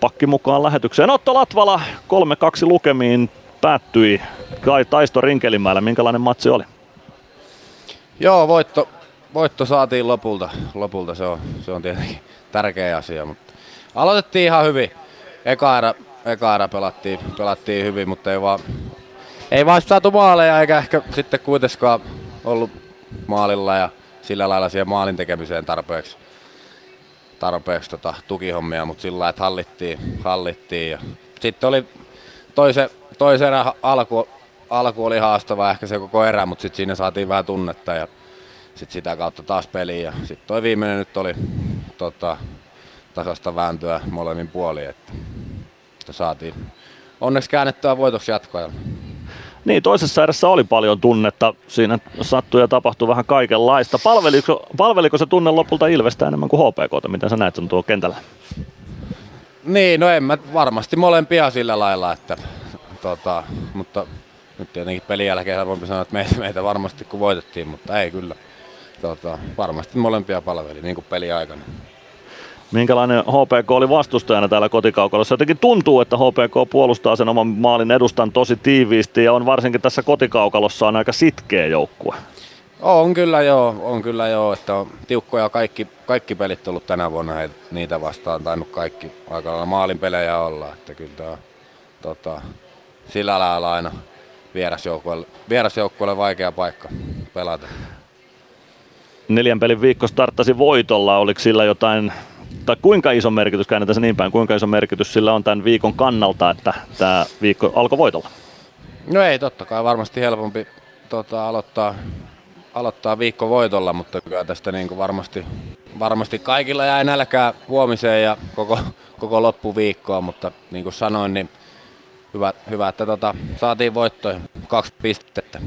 pakki mukaan lähetykseen. Otto Latvala 3-2 lukemiin päättyi Taisto Rinkelinmäellä. Minkälainen matsi oli? Joo, voitto, voitto saatiin lopulta. lopulta. Se, on, se on tietenkin tärkeä asia, mutta aloitettiin ihan hyvin. Eka erä, eka erä pelattiin, pelattiin hyvin, mutta ei vaan, ei vaan saatu maaleja eikä ehkä sitten kuitenkaan ollut maalilla ja sillä lailla siihen maalin tekemiseen tarpeeksi, tarpeeksi tota, tukihommia, mutta sillä lailla, että hallittiin, hallittiin. Sitten oli toisen, toisen erän alku, alku oli haastava ehkä se koko erä, mutta sitten siinä saatiin vähän tunnetta ja sitten sitä kautta taas peliin. Ja sitten toi viimeinen nyt oli tota, tasasta vääntöä molemmin puolin, että, että saatiin onneksi käännettyä voitoksi jatkoajalla. Niin, toisessa erässä oli paljon tunnetta. Siinä sattui ja tapahtui vähän kaikenlaista. Palveliko, palveliko se tunne lopulta Ilvestä enemmän kuin HPK? Miten sä näet sen tuo kentällä? Niin, no en mä varmasti molempia sillä lailla, että tota, mutta nyt tietenkin pelin jälkeen voin sanoa, että meitä, meitä varmasti kun voitettiin, mutta ei kyllä. Tota, varmasti molempia palveli, niin kuin peli aikana. Minkälainen HPK oli vastustajana täällä kotikaukalossa? Jotenkin tuntuu, että HPK puolustaa sen oman maalin edustan tosi tiiviisti ja on varsinkin tässä kotikaukalossa on aika sitkeä joukkue. On kyllä joo, on kyllä joo, että on tiukkoja kaikki, kaikki pelit tullut tänä vuonna he, niitä vastaan, tainnut kaikki aika lailla maalin pelejä olla, että kyllä tämä, tota, sillä lailla aina vierasjoukkueelle, vierasjoukkueelle vaikea paikka pelata. Neljän pelin viikko starttasi voitolla, oliko sillä jotain tai kuinka iso merkitys, käännetään se niin päin, kuinka iso merkitys sillä on tämän viikon kannalta, että tämä viikko alkoi voitolla? No ei, totta kai varmasti helpompi tota, aloittaa, aloittaa viikko voitolla, mutta kyllä tästä niin kuin varmasti, varmasti kaikilla jäi nälkää huomiseen ja koko, koko loppuviikkoa, mutta niin kuin sanoin, niin hyvä, hyvä että tota, saatiin voittoja, kaksi pistettä.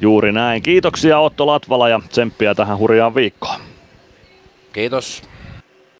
Juuri näin. Kiitoksia Otto Latvala ja tsemppiä tähän hurjaan viikkoon. Kiitos.